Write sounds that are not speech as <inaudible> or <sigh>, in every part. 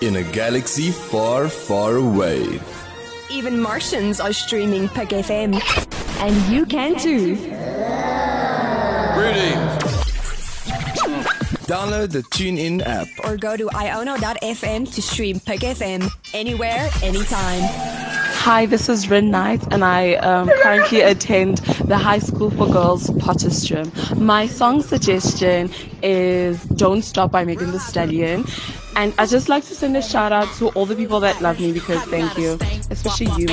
In a galaxy far, far away. Even Martians are streaming PUK FM. And you can too. Greetings. Download the TuneIn app. Or go to iono.fm to stream PUK FM anywhere, anytime. Hi, this is Rin Knight, and I um, currently attend the High School for Girls Potchefstroom. My song suggestion is Don't Stop by Megan Thee Stallion. And I just like to send a shout out to all the people that love me because thank you, especially you,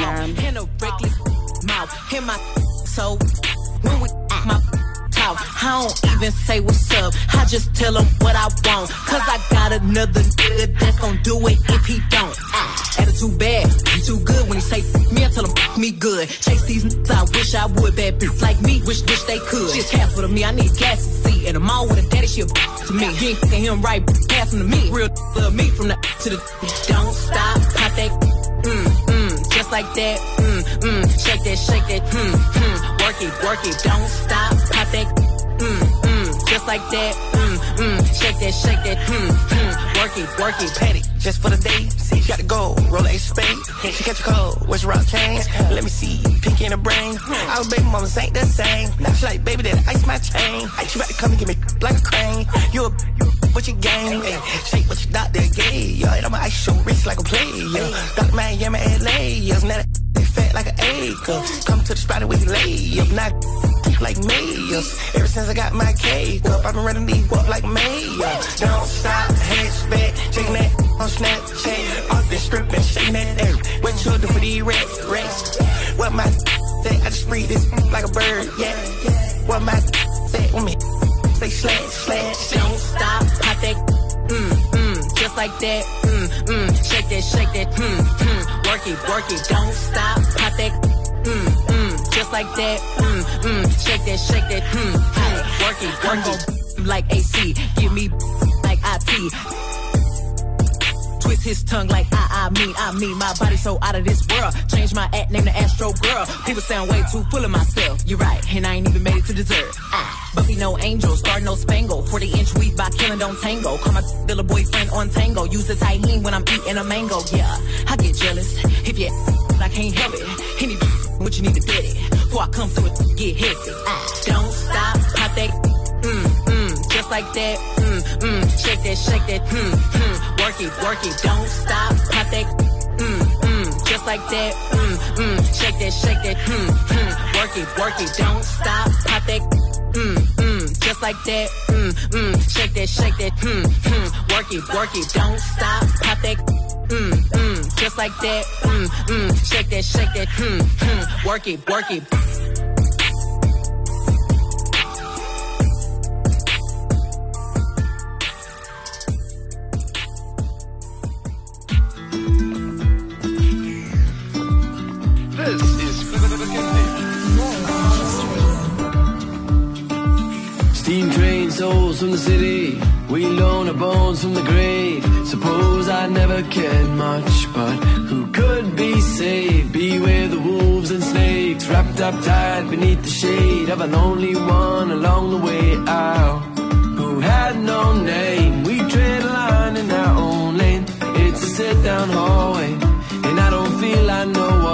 man. I don't even say what's up. I just tell him what I want. Cause I got another nigga that's gonna do it if he don't. Ah, attitude bad, too good when he say me. I tell him me good. Chase these niggas, I wish I would. Bad bitch like me, wish wish they could. She's half of me, I need gas to see. And I'm all with a daddy, she a to me. He ain't fucking him right, pass him to me. Real love me from the to the. Don't stop, pop that. Mm, just like that. Mm, mm, shake that, shake that. Mm, mm, work it, work it. Don't stop, pop that. Mm, mm, just like that, mm, mm, shake that, shake that, mm, mm, work it, work it, petty, just for the day, see, got to go, roll a spade, she catch a cold, what's rock chains, let me see, pink in the brain, our baby mamas ain't the same, now she like, baby, that ice my chain, I you about to come and give me like a crane, you a, what you hey, shake what you doctor gave, yo, and I'ma ice your wrist like a player, Dr. Miami, LA, yo, now that they fat like an acre, come to the spot and we lay up, not like mayors. Ever since I got my cake up, I've been running these up like mayor. Don't stop, hatchback, shaking that on Snapchat. Off the strip and shaking that air. What you do for these rats, rats? What my say? I just breathe this like a bird, yeah. What my say? When me say slash, slash. Just like that, mm, mm. Shake that, shake that, mm, mm. Work it, work it, don't stop, pop that, mm, mm just like that. Mm, mm, shake that, shake that. Mm, mm, work it, work it like AC. Give me like IT twist his tongue like I, I mean, I mean, my body so out of this world. Change my act, name the Astro Girl. People sound way too full of myself. You're right, and I ain't even made it to dessert. Ah, but we no angel, start no spangle. 40 inch weave by killing don't tango. Call my little boyfriend on tango. Use the tahini when I'm eating a mango. Yeah, I get jealous if you I can't help it. Any <laughs> what you need to get it. Before I come through it, get hectic. Ah, don't stop, pop that, mm, just like that, mm, mm, shake that, shake that, mm, mm, work it, work it, don't stop, pop that, mm, mm, just like that, mm, mm, shake that, shake that, mm, mm, work it, work it, don't stop, pop that, mm, mm, just like that, mm, mm, shake that, shake that, mm, mm, work it, work it, don't stop, pop that mm, mm, just like that, mm, mm, shake that, shake that, mm, mm, work it, work it. Souls from the city, we loan our bones from the grave. Suppose I never cared much, but who could be saved? Beware the wolves and snakes, wrapped up tight beneath the shade of a lonely one along the way out. Who had no name, we tread a line in our own lane. It's a sit down hallway, and I don't feel I know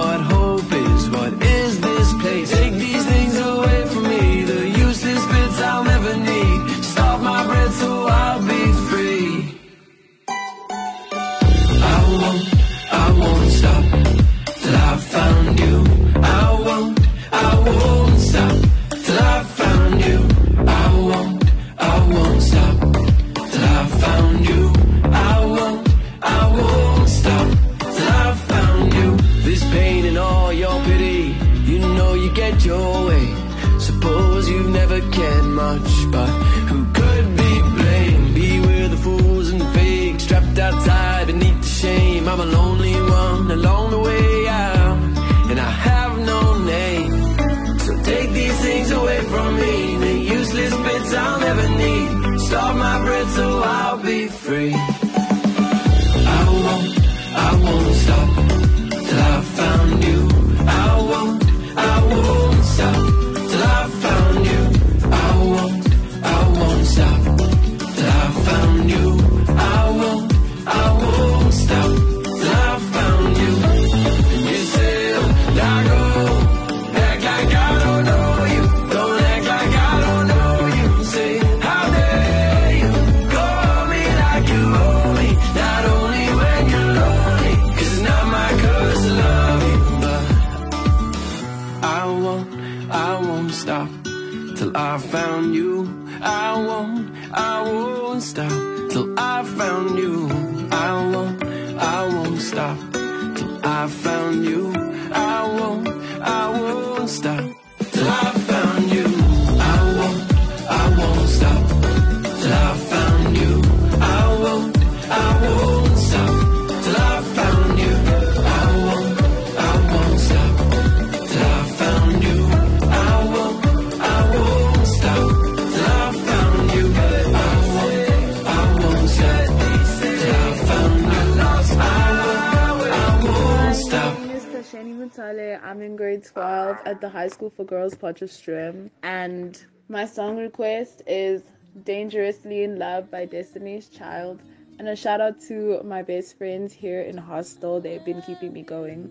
School for Girls Potchefstroom. And my song request is Dangerously in Love by Destiny's Child. And a shout out to my best friends here in Hostel. They've been keeping me going.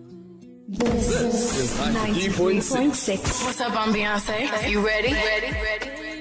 This, this is 93.6. What's up, I'm Beyonce. Are you ready? Ready? Ready? ready?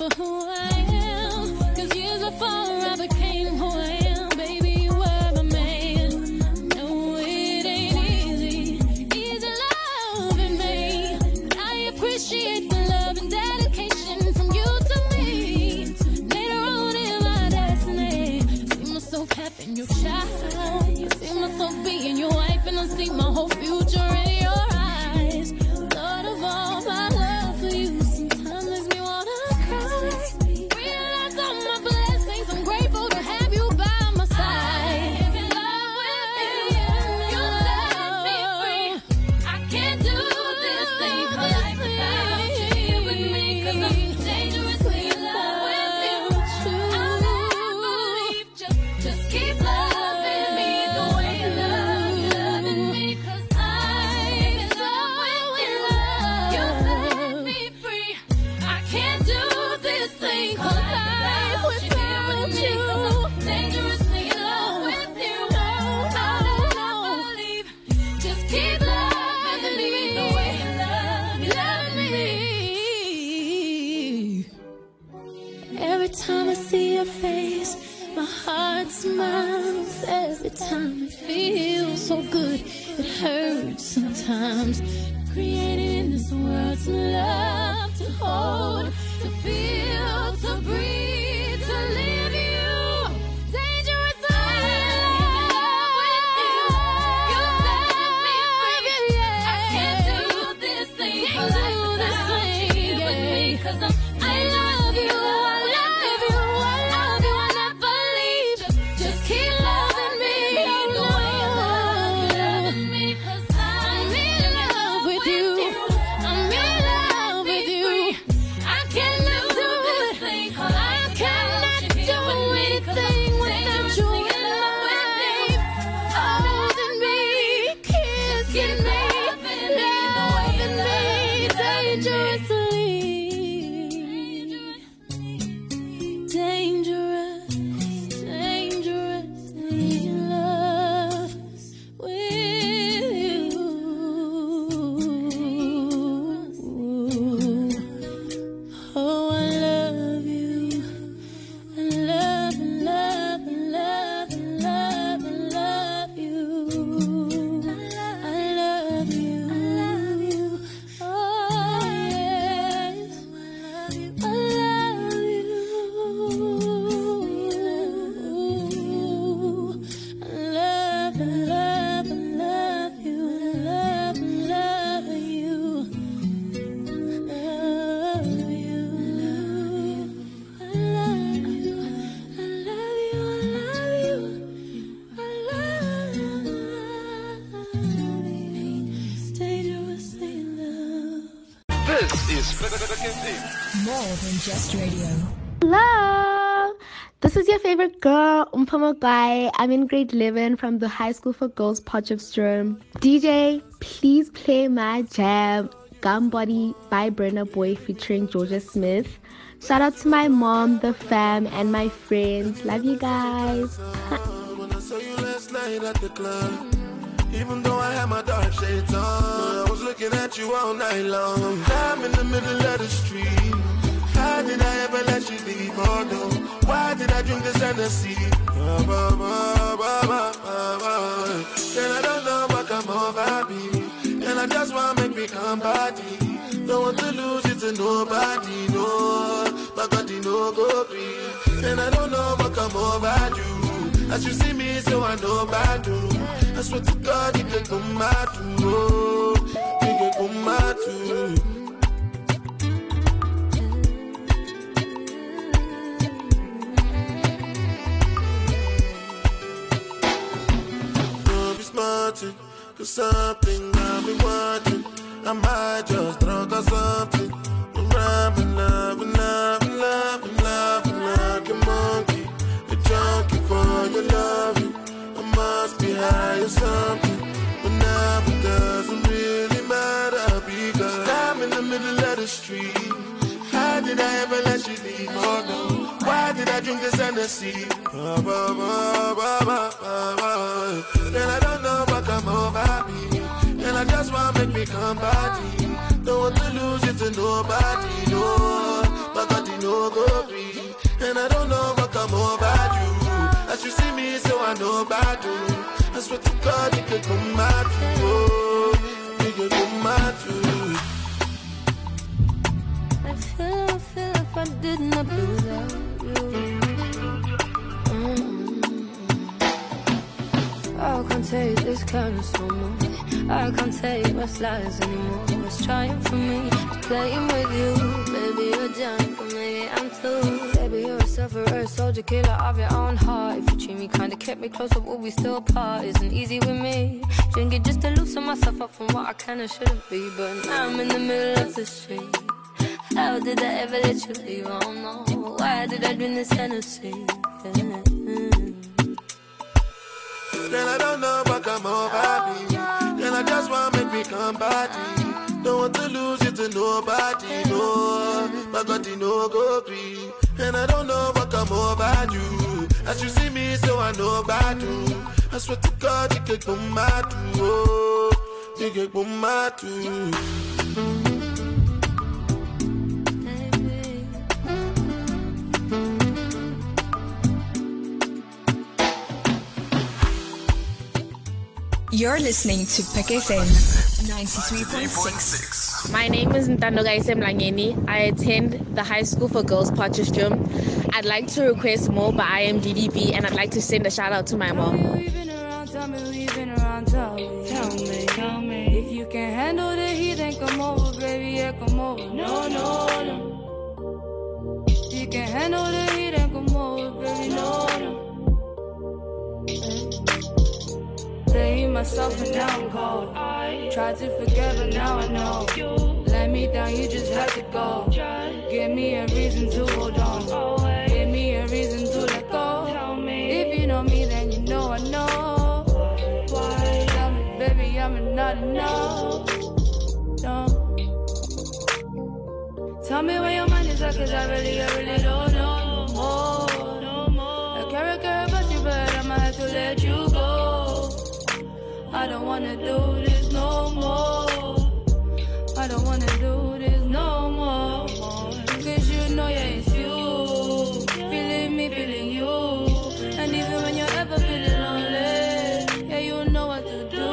for who I am. Cause years before I became who I your face. My heart smiles every time. It feels so good, it hurts sometimes. Created in this world to love, to hold, to feel, to breathe. Just Radio. Hello. This is your favorite girl, Umpama Guy. I'm in grade 11 from the High School for Girls Potchefstroom. DJ, please play my jam, Gum Body by Burna Boy featuring Jorja Smith. Shout out to my mom, the fam, and my friends. Love you guys. When I saw you last night at the club, even though I had my dark shades on, I was looking at you all night long. I'm in the middle of the street. How did I ever let you leave? Oh why did I drink this Hennessy? Ba, ba, ba, ba, ba, I don't know what come over me. And I just want to make me come body. Don't want to lose it to nobody, no. But God, know, go free. And I don't know what come over you. As you see me, so I know bad do. I swear to God, you can come too. Oh, you can come mad too. Something I've been watching. I just drunk or something. I'm rapping, loving, loving, loving, loving like a monkey. A junkie for your loving. I must be high or something. But now it doesn't really matter because I'm in the middle of the street. How did I ever let you leave? Oh no. Why did I drink this Hennessy? Ba, ba, ba. And I don't know what come over me. And I just want to make me come body. Don't want to lose it to nobody, no. But God, you know, go free. And I don't know what come over you. As you see me, so I know about you. I swear to God, you can come out too. I can't take my lies anymore. It's trying for me, playing with you. Baby, you're drunk, but maybe I'm too. Baby, you're a sufferer, soldier, killer of your own heart. If you treat me kinda kept me closer, will we still apart? Isn't easy with me. Drink it just to loosen myself up from what I can and shouldn't be. But now I'm in the middle of the street. How did I ever let you leave? Oh, I don't know. Why did I drink this Hennessy? Then I don't know what come over me. Then I just want to make me come body. Don't want to lose it to nobody, no. But God, you know, go free. And I don't know what come over you. As you see me, so I know about you. I swear to God, you can come too. Oh, you can come mad too. You're listening to PUK FM 93.6. My name is Ntandogaise Mlangeni. I attend the High School for Girls Potchefstroom. I'd like to request more by IMDDB and I'd like to send a shout out to my mom. Tell me, tell me, tell me. If you can handle the heat, then come over, baby, yeah, come over. No, no, no. If you can handle the heat, then come over, baby, no, no. Myself and now I'm cold. Tried to forget, but now I know. Let me down, you just had to go. Give me a reason to hold on. Give me a reason to let go. If you know me, then you know I know. Why? Tell me, baby, I'm not enough. No. Tell me where your mind is at, cause I really, I really don't know No more. I care, I care about you, but I'ma have to let you. I don't wanna do this no more. I don't wanna do this no more. Cause you know, yeah, it's you. Feeling me, feeling you. And even when you're ever feeling lonely, yeah, you know what to do.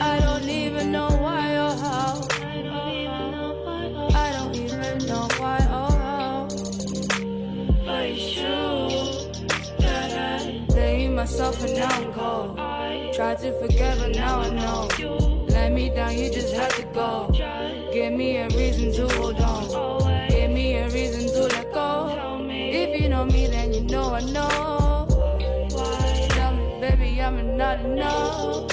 I don't even know why or how. I don't even know why or how. But it's true. Blame myself and now I'm cold. Tried to forget, but now I know. Let me down, you just had to go. Give me a reason to hold on. Give me a reason to let go. If you know me, then you know I know. Tell me, baby, I'm not enough.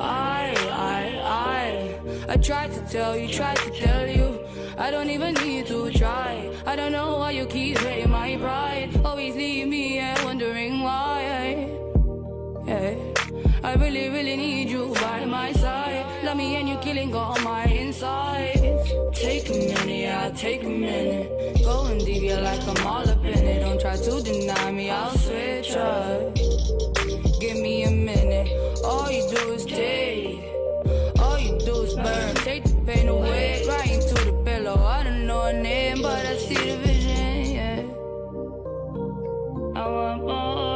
I, I, I, I tried to tell you, tried to tell you. I don't even need to try. I don't know why you keep hurting my pride. Always leave me wondering. I really, really need you by my side. Love me and you killing all my insides. Take a minute, yeah, take a minute. Going deep, yeah, like I'm all up in it. Don't try to deny me, I'll switch up. Give me a minute. All you do is take. All you do is burn. Take the pain away. Crying to the pillow. I don't know her name, but I see the vision, yeah. I want more,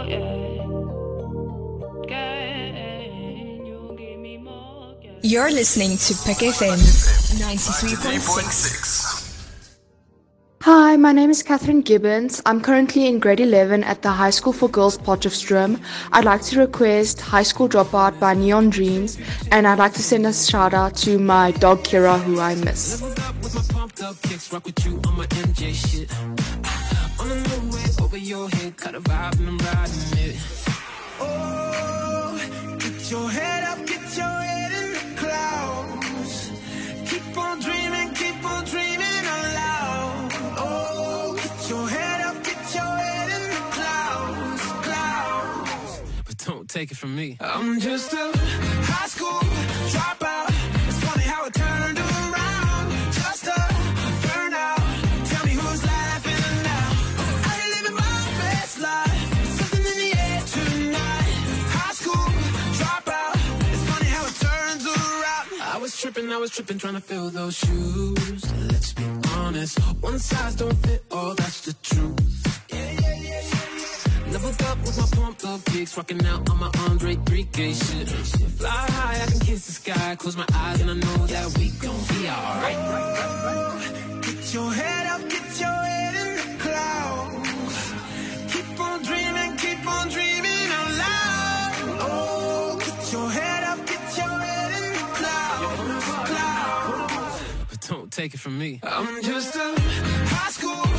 You're listening to PUK FM 93.6. Hi, my name is Catherine Gibbons. I'm currently in grade 11 at the High School for Girls Potchefstroom. I'd like to request High School Dropout by Neon Dreams, and I'd like to send a shout out to my dog Kira, who I miss. With my pumped up kicks, rock with you on my MJ shit. On the new way over your head, cut a vibe and I'm riding it. Oh, get your head up, get your take it from me. I'm just a high school dropout. It's funny how it turned around. Just a burnout. Tell me who's laughing now. I ain't living my best life. Something in the air tonight. High school dropout. It's funny how it turns around. I was tripping, I was tripping, trying to fill those shoes. Let's be honest, one size don't fit all, that's the truth. Leveled up with my pumped up kicks, rocking out on my Andre 3K shit. Fly high, I can kiss the sky, close my eyes, and I know that we gon' be alright. Get your head up, get your head in the clouds. Keep on dreaming, keep on dreaming out loud. Oh, get your head up, get your head in the clouds, clouds. But don't take it from me. I'm just a high school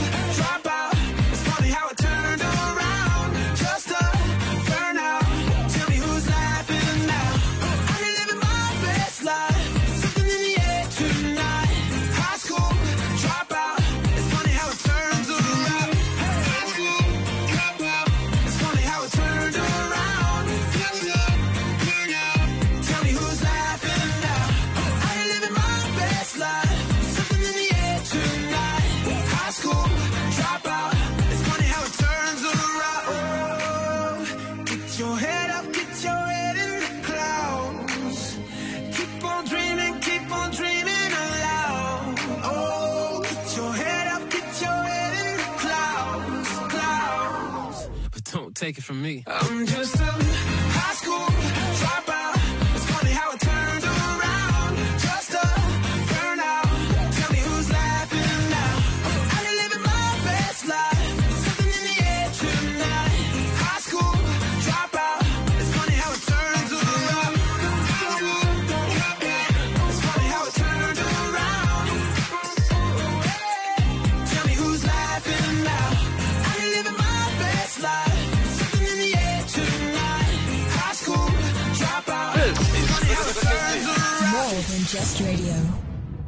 take it from me. I'm just a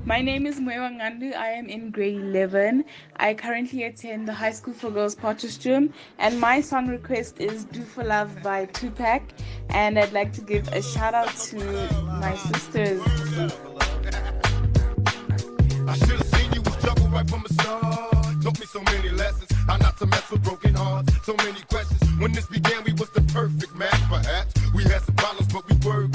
My name is Mwewa Ngandu. I am in grade 11. I currently attend the High School for Girls Potchefstroom, and my song request is "Do for Love" by Tupac. And I'd like to give a shout out to my sisters. I should have seen you was trouble right from the start. Taught me so many lessons. How not to mess with broken hearts. So many questions. When this began, we was the perfect match, perhaps. We had some problems, but we working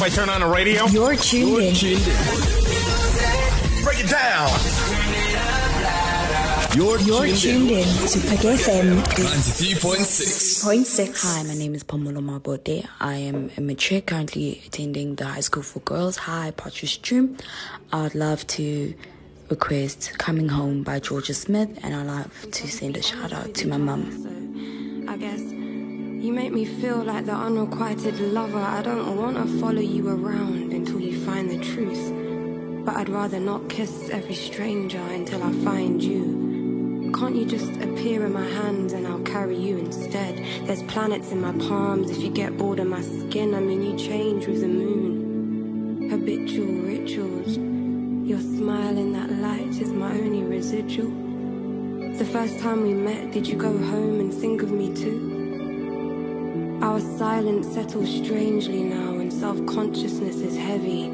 If I turn on the radio? You're tuned in. Break it down. You're, You're tuned in to PUK FM 93.6. 93.6. Hi, my name is Pomolo Mabote. I am a mature currently attending the High School for Girls High Potchefstroom. I'd love to request Coming Home by Jorja Smith and I'd love to send a shout out to my mum. I guess you make me feel like the unrequited lover. I don't wanna follow you around until you find the truth. But I'd rather not kiss every stranger until I find you. Can't you just appear in my hands and I'll carry you instead? There's planets in my palms. If you get bored of my skin, I mean, you change with the moon. Habitual rituals. Your smile in that light is my only residual. The first time we met, did you go home and think of me too? Our silence settles strangely now, and self consciousness is heavy.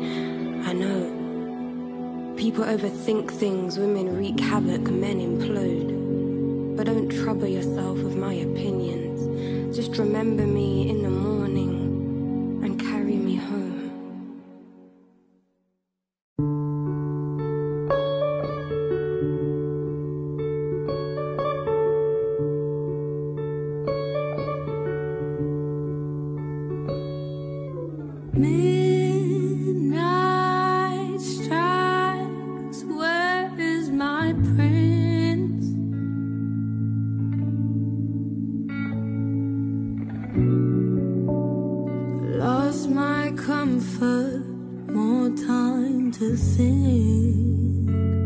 I know. People overthink things, women wreak havoc, men implode. But don't trouble yourself with my opinions. Just remember me in the morning comfort. More time to think.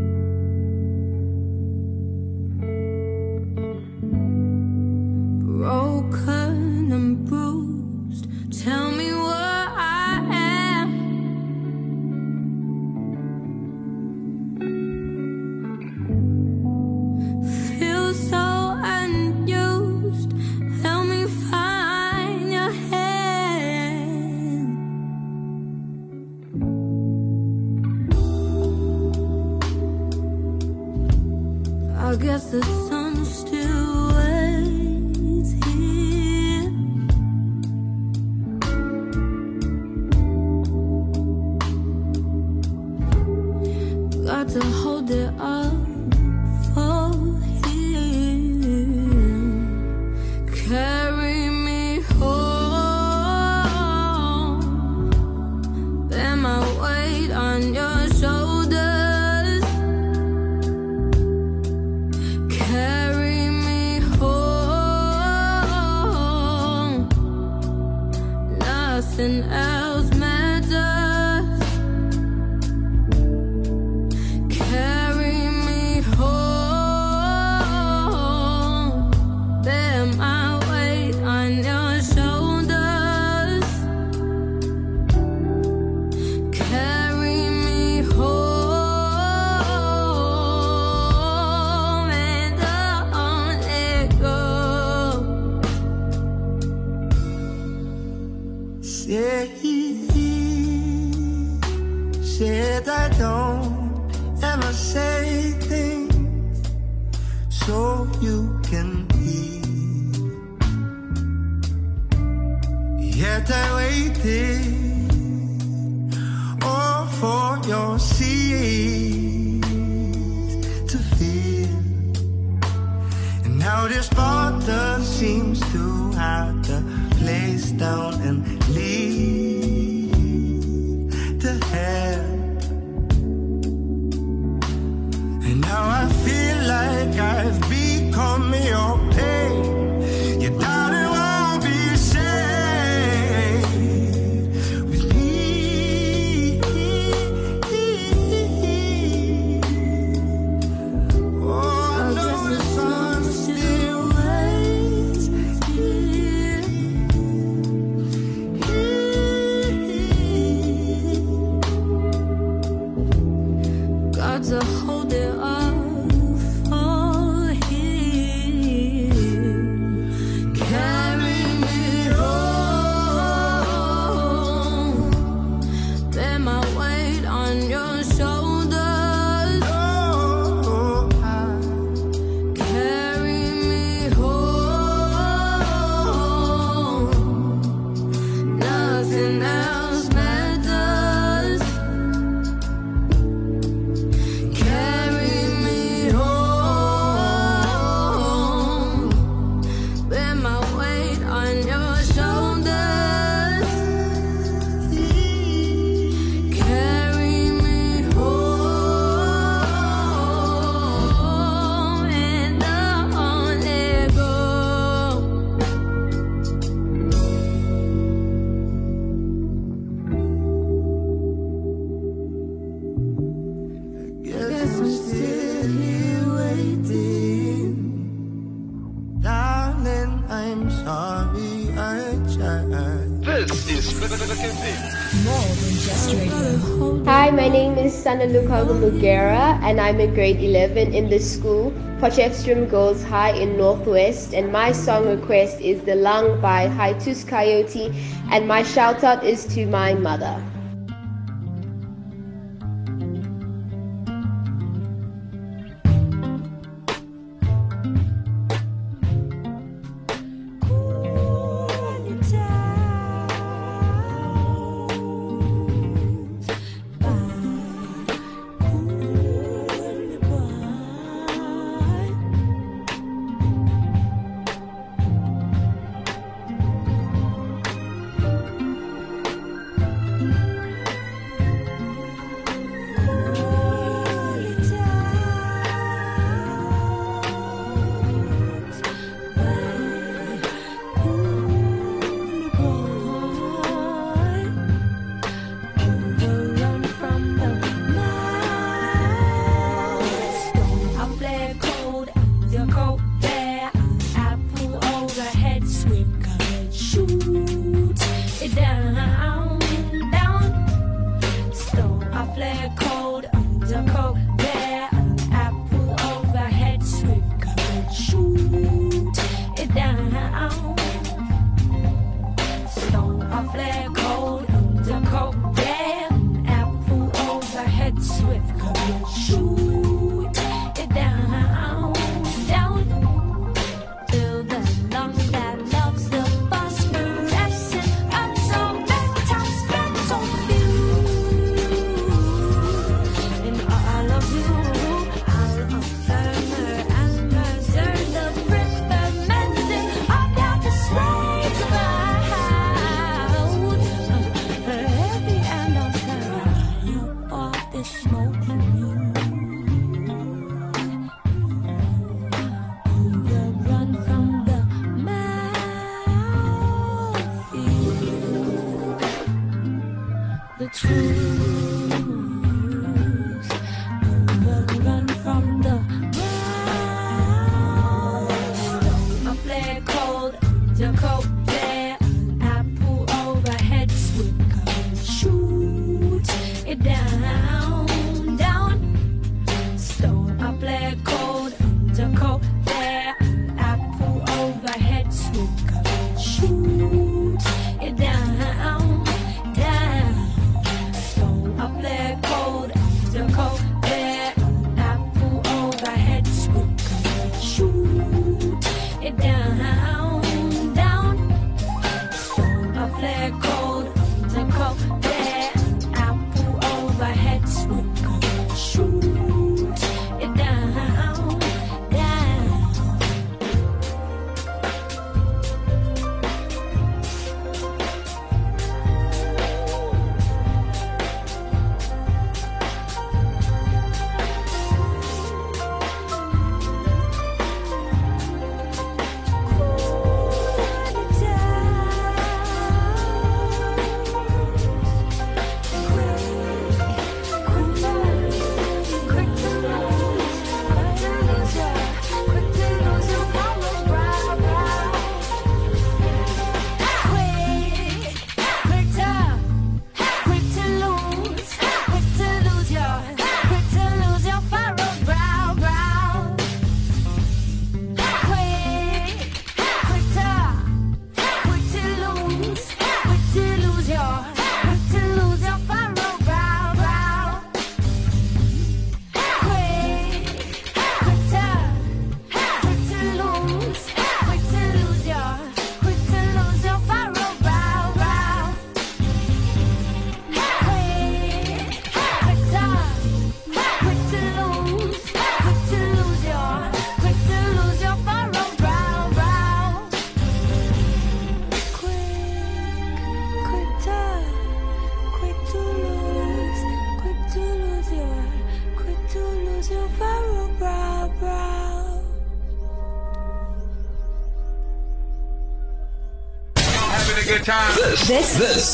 Hi, my name is Sanalukaga Mugera and I'm in grade 11 in the school Potchefstroom Girls High in Northwest. And my song request is The Lung by Hiatus Kaiyote and my shout out is to my mother.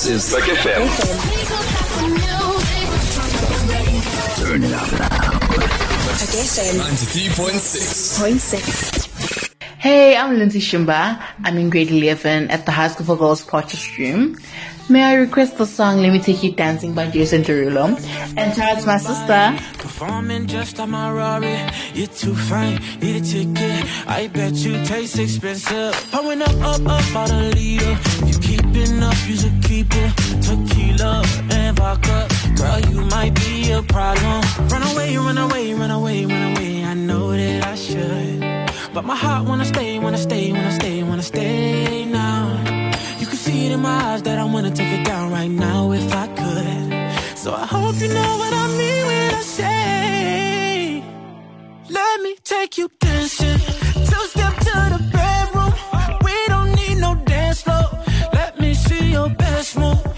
This, is PUK FM. Turn it up now. PUK FM 93.6. 93.6. Hey, I'm Lindsay Shimba. I'm in grade 11 at the High School for Girls Potchefstroom. May I request the song Let Me Take You Dancing by Jason Derulo? And towards my sister. Performing just like my Rari. You're too fine, need a ticket. I bet you taste expensive. Pouring up, up, up out a leader. You keeping up, you should keep it. Tequila and vodka. Girl, you might be a problem. Run away, run away, run away, run away. I know that I should. But my heart wanna stay, wanna stay, wanna stay, wanna stay in my eyes that I wanna take it down right now if I could. So I hope you know what I mean when I say, let me take you dancing. Two step to the bedroom. We don't need no dance floor. Let me see your best move.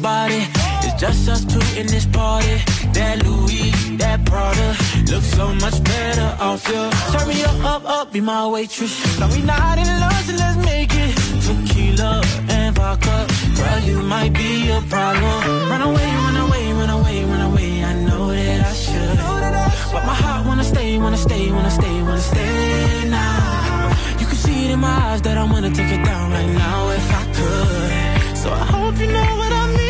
Skirt on your body. It's just us two in this party. That Louis, that Prada, looks so much better off you. Turn me up, up, up, be my waitress. Now we not in love, so let's make it. Tequila and vodka, girl, you might be a problem. Run away, run away, run away, run away. I know that I should, but my heart wanna stay, wanna stay, wanna stay, wanna stay now. You can see it in my eyes that I wanna take it down right now if I could. So I hope you know what I mean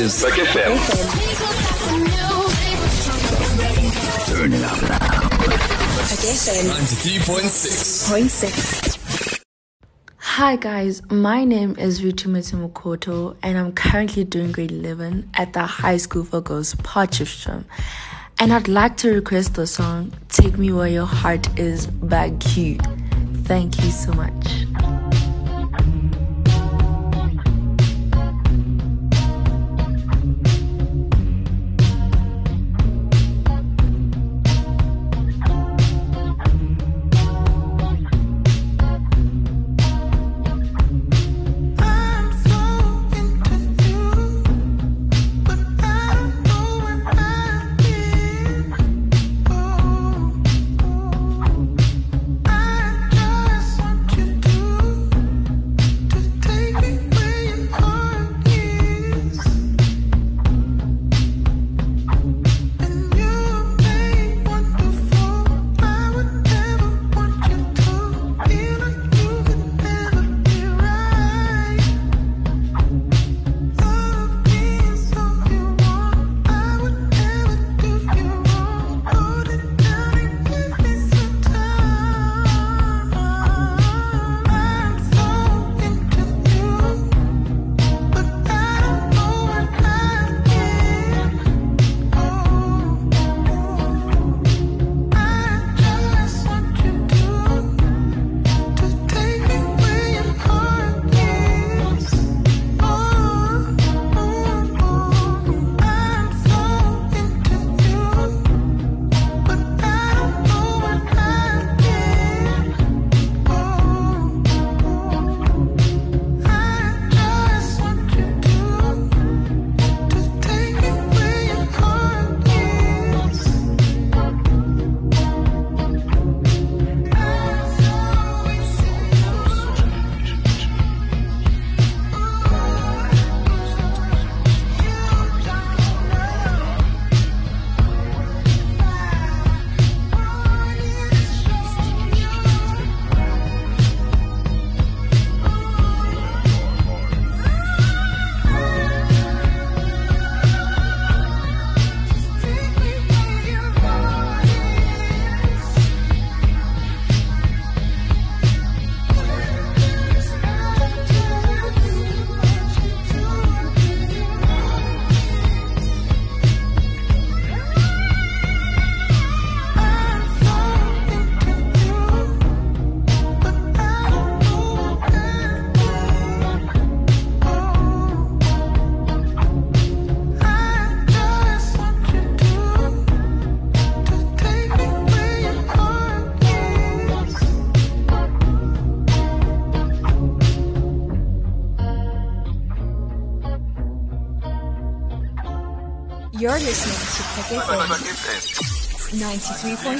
is FM. Turn it up 93.6. Hi guys, my name is Rutumete Mukoto and I'm currently doing grade 11 at the High School for Girls Potchefstroom. And I'd like to request the song Take Me Where Your Heart Is by Q. Thank you so much. 93.7